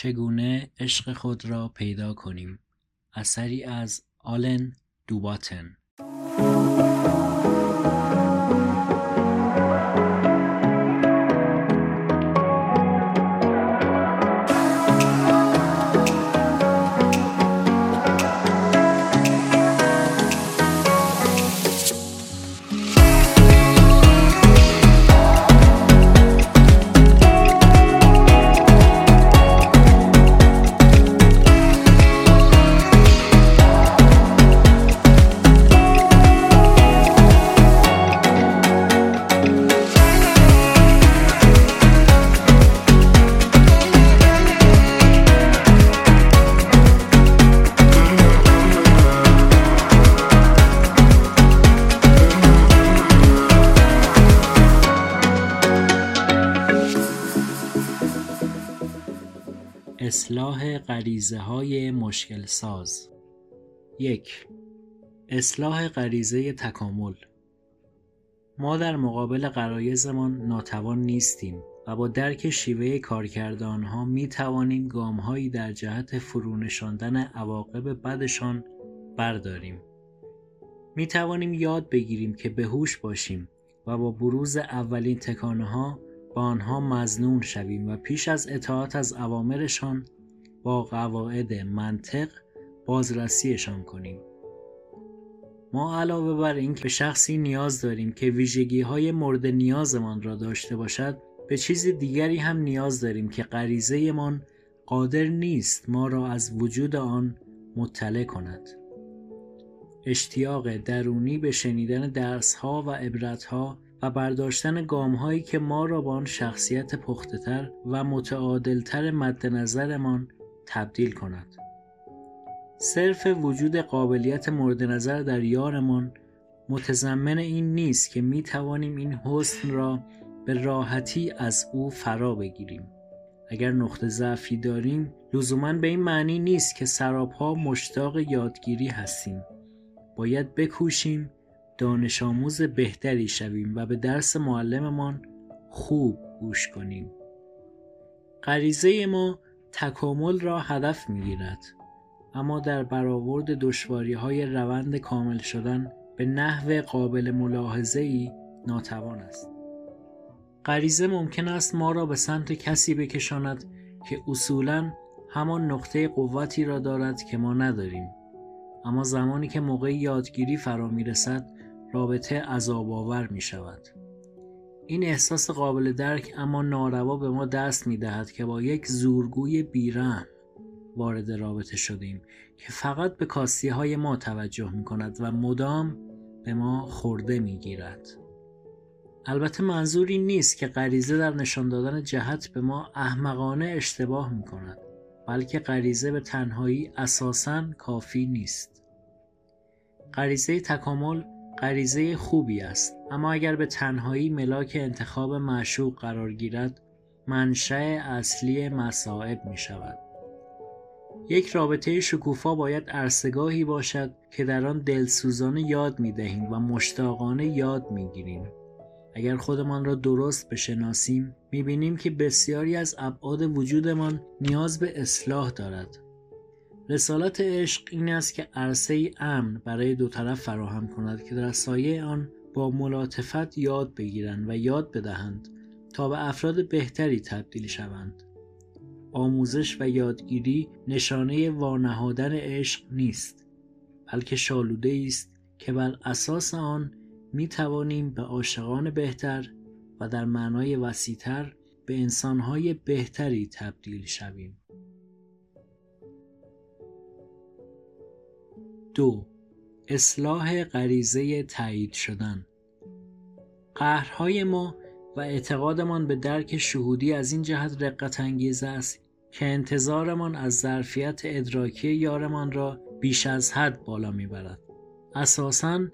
چگونه عشق خود را پیدا کنیم. اثری از آلن دوباتن. اصلاح غریزه های مشکل ساز یک اصلاح غریزه تکامل ما در مقابل غرایزمان ناتوان نیستیم و با درک شیوه کارکرد آنها می توانیم گامهایی در جهت فرونشاندن عواقب بدشان برداریم. می توانیم یاد بگیریم که بهوش باشیم و با بروز اولین تکانه ها با آنها مزنون شویم و پیش از اطاعت از اوامرشان با قواعد منطق بازرسیشان کنیم. ما علاوه بر اینکه به شخصی نیاز داریم که ویژگی های مورد نیازمان را داشته باشد به چیز دیگری هم نیاز داریم که غریزه من قادر نیست ما را از وجود آن مطلع کند. اشتیاق درونی به شنیدن درس ها و عبرت ها و برداشتن گام هایی که ما را به آن شخصیت پختهتر و متعادلتر مد نظرمان تبدیل کند. صرف وجود قابلیت مورد نظر در یارمان متضمن این نیست که می توانیم این حسن را به راحتی از او فرا بگیریم. اگر نقطه ضعفی داریم لزوما به این معنی نیست که سرابها مشتاق یادگیری هستیم. باید بکوشیم دانش آموز بهتری شویم و به درس معلممان خوب گوش کنیم. غریزه ما تکامل را هدف می گیرد. اما در برآورد دشواری های روند کامل شدن به نحو قابل ملاحظه ای ناتوان است. غریزه ممکن است ما را به سمت کسی بکشاند که اصولا همان نقطه قوتی را دارد که ما نداریم. اما زمانی که موقع یادگیری فرا می رسد رابطه عذاب آور می شود. این احساس قابل درک اما ناروا به ما دست می دهد که با یک زورگوی بیرم وارد رابطه شدیم که فقط به کاستی های ما توجه می کند و مدام به ما خورده می گیرد. البته منظوری نیست که غریزه در نشان دادن جهت به ما احمقانه اشتباه می کند بلکه غریزه به تنهایی اساساً کافی نیست. غریزه تکامل غریزه خوبی است اما اگر به تنهایی ملاک انتخاب معشوق قرار گیرد منشأ اصلی مصائب می شود. یک رابطه شکوفا باید عرصگاهی باشد که در آن دلسوزانه یاد می دهیم و مشتاقانه یاد می گیریم. اگر خودمان را درست بشناسیم می بینیم که بسیاری از ابعاد وجودمان نیاز به اصلاح دارد رسالت عشق این است که عرصه ای امن برای دو طرف فراهم کند که در سایه آن با ملاطفت یاد بگیرند و یاد بدهند تا به افراد بهتری تبدیل شوند. آموزش و یادگیری نشانه وانهادن عشق نیست بلکه شالوده است که بر اساس آن می توانیم به عاشقان بهتر و در معنای وسیعتر به انسانهای بهتری تبدیل شویم. دو اصلاح غریزه تایید شدن. قهرهای ما و اعتقادمان به درک شهودی از این جهت رقت انگیز است که انتظارمان از ظرفیت ادراکی یارمان را بیش از حد بالا می‌برد. اساساً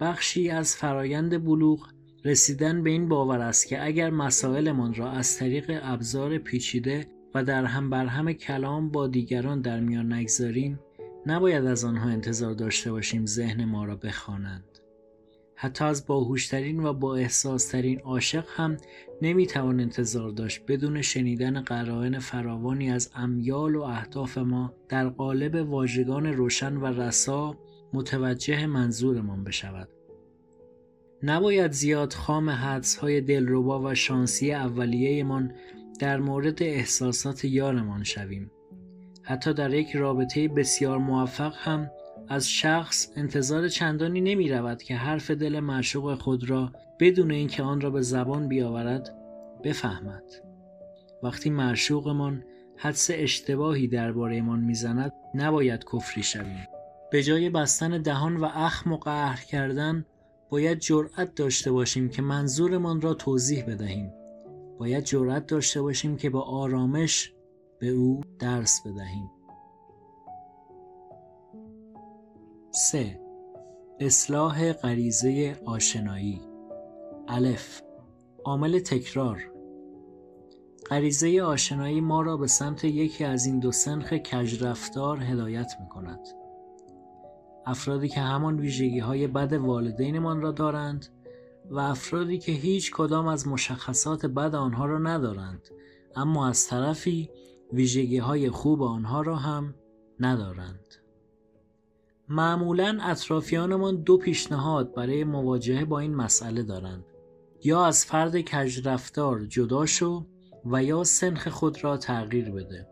بخشی از فرایند بلوغ رسیدن به این باور است که اگر مسائلمان را از طریق ابزار پیچیده و در هم بر هم کلام با دیگران در میان نگذاریم نباید از آنها انتظار داشته باشیم ذهن ما را بخوانند حتی از باهوشترین و با احساسترین عاشق هم نمی‌توان انتظار داشت بدون شنیدن قرائن فراوانی از امیال و اهداف ما در قالب واژگان روشن و رسا متوجه منظورمان بشود. نباید زیاد خام حدس های دلربا و شانسی اولیهمان در مورد احساسات یارمان شویم. حتی در یک رابطه بسیار موفق هم از شخص انتظار چندانی نمی رود که حرف دل معشوق خود را بدون اینکه آن را به زبان بیاورد بفهمد. وقتی معشوقمان حدس اشتباهی دربارهمان می‌زند نباید کفری شویم. به جای بستن دهان و اخم و قهر کردن باید جرأت داشته باشیم که منظورمان را توضیح بدهیم. باید جرأت داشته باشیم که با آرامش به او درس بدهیم. 3. اصلاح غریزه آشنایی الف عامل تکرار غریزه آشنایی ما را به سمت یکی از این دو سنخ کجرفتار هدایت می کند. افرادی که همان ویژگی های بد والدینمان را دارند و افرادی که هیچ کدام از مشخصات بد آنها را ندارند اما از طرفی ویژگی های خوب آنها را هم ندارند. معمولا اطرافیانمان دو پیشنهاد برای مواجهه با این مسئله دارند. یا از فرد کجرفتار جدا شو و یا سنخ خود را تغییر بده.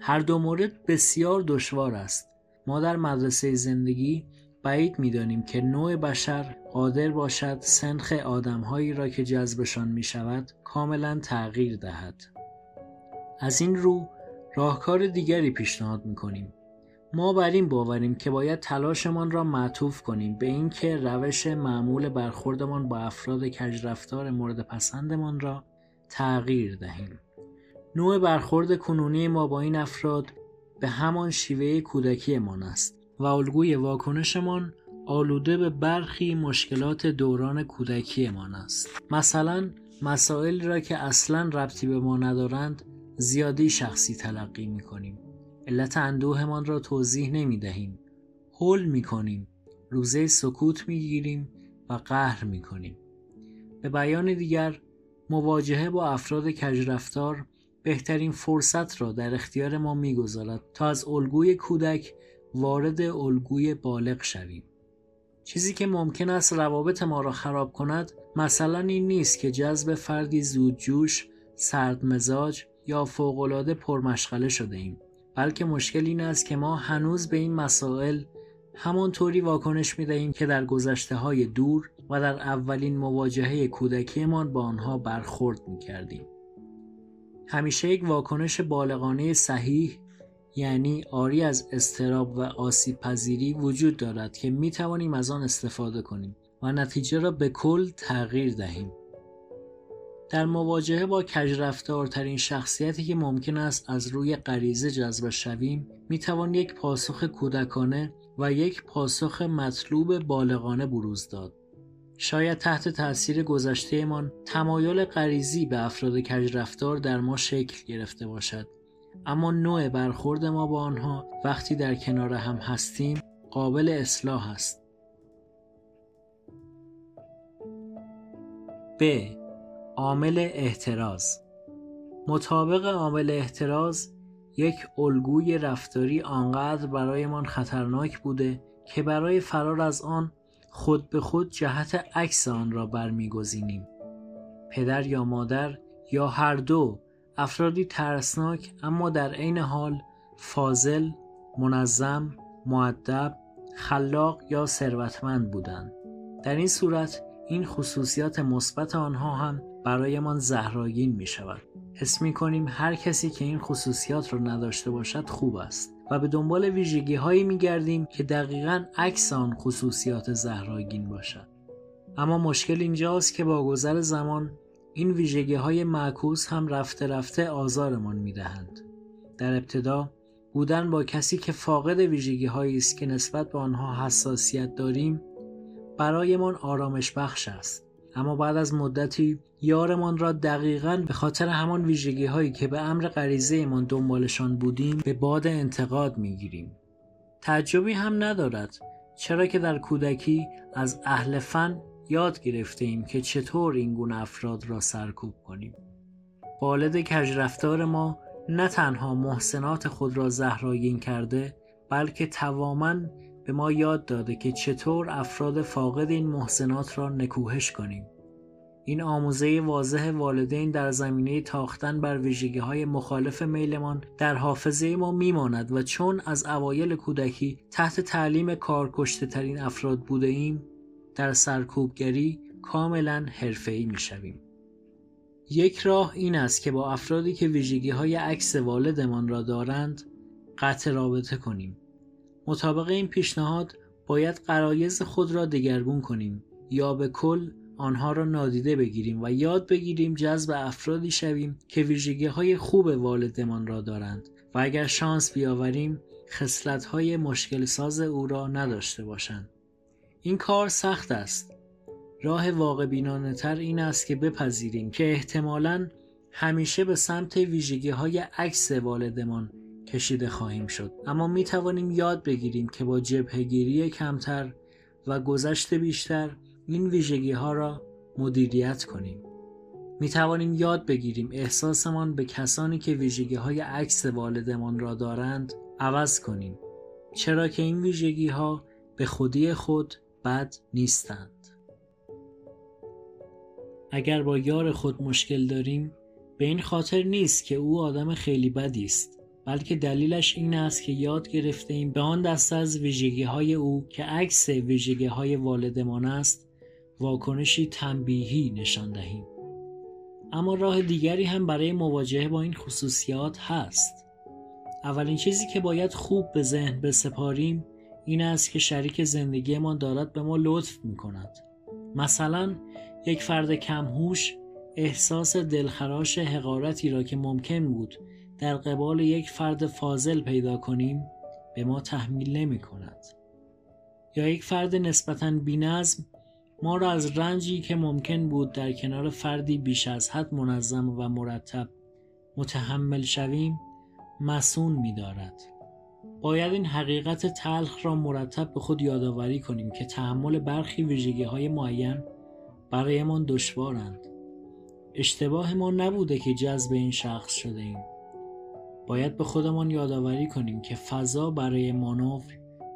هر دو مورد بسیار دشوار است. ما در مدرسه زندگی بعید می‌دانیم که نوع بشر قادر باشد سنخ آدمهایی را که جذبشان می شود کاملا تغییر دهد. از این رو راهکار دیگری پیشنهاد می کنیم ما بر این باوریم که باید تلاشمان را معطوف کنیم به اینکه روش معمول برخوردمان با افراد کجرفتار مورد پسندمان را تغییر دهیم. نوع برخورد کنونی ما با این افراد به همان شیوه کودکیمان است و الگوی واکنشمان آلوده به برخی مشکلات دوران کودکیمان است. مثلا مسائلی را که اصلا ربطی به ما ندارند زیادی شخصی تلقی می کنیم. علت اندوهمان را توضیح نمی دهیم. حل می کنیم. روزه سکوت می گیریم و قهر می کنیم. به بیان دیگر مواجهه با افراد کجرفتار بهترین فرصت را در اختیار ما می‌گذارد تا از الگوی کودک وارد الگوی بالغ شویم. چیزی که ممکن است روابط ما را خراب کند مثلا این نیست که جذب فردی زودجوش، سردمزاج یا فوقالعاده پرمشغله شده ایم. بلکه مشکل این است که ما هنوز به این مسائل همانطوری واکنش می دهیم که در گذشته های دور و در اولین مواجهه کودکیمان با آنها برخورد می کردیم. همیشه یک واکنش بالغانه صحیح یعنی آری از استراب و آسیب پذیری وجود دارد که می توانیم از آن استفاده کنیم و نتیجه را به کل تغییر دهیم. در مواجهه با کجرفتارترین شخصیتی که ممکن است از روی غریزه جذب شویم می توان یک پاسخ کودکانه و یک پاسخ مطلوب بالغانه بروز داد. شاید تحت تاثیر گذشتهمان تمایل غریزی به افراد کجرفتار در ما شکل گرفته باشد اما نوع برخورد ما با آنها وقتی در کنار هم هستیم قابل اصلاح است. ب عامل احتراز. مطابق عامل احتراز یک الگوی رفتاری آنقدر برایمان خطرناک بوده که برای فرار از آن خود به خود جهت عکس آن را برمیگزینیم. پدر یا مادر یا هر دو افرادی ترسناک اما در عین حال فاضل منظم معدب خلاق یا ثروتمند بودند. در این صورت این خصوصیات مثبت آنها هم برایمان زهراگین می شود. حس می کنیم هر کسی که این خصوصیات را نداشته باشد خوب است و به دنبال ویژگی هایی می گردیم که دقیقا عکس آن خصوصیات زهراگین باشد. اما مشکل اینجاست که با گذر زمان این ویژگی های معکوس هم رفته رفته آزارمان می دهند. در ابتدا بودن با کسی که فاقد ویژگی است که نسبت به آنها حساسیت داریم برایمان آرامش بخش است. اما بعد از مدتی یارمان را دقیقا به خاطر همان ویژگی هایی که به امر غریزه من دنبالشان بودیم به باد انتقاد می‌گیریم تعجبی هم ندارد چرا که در کودکی از اهل فن یاد گرفته ایم که چطور این گونه افراد را سرکوب کنیم. والد کجرفتار ما نه تنها محسنات خود را زهراگین کرده بلکه تواما به ما یاد داده که چطور افراد فاقد این محسنات را نکوهش کنیم. این آموزه واضح والدین در زمینه تاختن بر ویژگی های مخالف میلمان در حافظه ما میماند و چون از اوایل کودکی تحت تعلیم کارکشته ترین افراد بوده ایم در سرکوبگری کاملا حرفه‌ای می‌شویم. یک راه این است که با افرادی که ویژگی های عکس والدمان را دارند قطع رابطه کنیم. مطابق این پیشنهاد باید قرایز خود را دگرگون کنیم یا به کل آنها را نادیده بگیریم و یاد بگیریم جذب افرادی شویم که ویژگی های خوب والدمان را دارند و اگر شانس بیاوریم خصلت های مشکل ساز او را نداشته باشند. این کار سخت است. راه واقع بینانه تر این است که بپذیریم که احتمالاً همیشه به سمت ویژگی های عکس والدمان کشیده خواهیم شد اما می توانیم یاد بگیریم که با جبهگیری کمتر و گذشت بیشتر این ویژگی ها را مدیریت کنیم. می توانیم یاد بگیریم احساسمان به کسانی که ویژگی های عکس والدمان را دارند عوض کنیم. چرا که این ویژگی ها به خودی خود بد نیستند. اگر با یار خود مشکل داریم به این خاطر نیست که او آدم خیلی بدی است بلکه دلیلش این است که یاد گرفته ایم به آن دست از ویژگی های او که عکس ویژگی های والدمان است واکنشی تنبیهی نشان دهیم. اما راه دیگری هم برای مواجهه با این خصوصیات هست. اولین چیزی که باید خوب به ذهن بسپاریم این است که شریک زندگیمان دارد به ما لطف می کند مثلا یک فرد کمهوش احساس دلخراش حقارتی را که ممکن بود در قبال یک فرد فاضل پیدا کنیم به ما تحمیل نمی کند. یا یک فرد نسبتا بینظم ما را از رنجی که ممکن بود در کنار فردی بیش از حد منظم و مرتب متحمل شویم مسون می دارد. باید این حقیقت تلخ را مرتب به خود یادآوری کنیم که تحمل برخی ویژگی های معین برایمان دشوارند. اشتباه ما نبوده که جذب این شخص شده ایم. باید به خودمان یادآوری کنیم که فضا برای مانور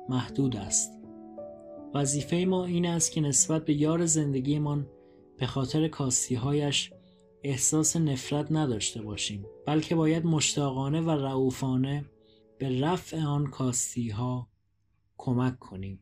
محدود است. وظیفه ما این است که نسبت به یار زندگیمان به خاطر کاستیهایش احساس نفرت نداشته باشیم بلکه باید مشتاقانه و رعوفانه به رفع آن کاستی ها کمک کنیم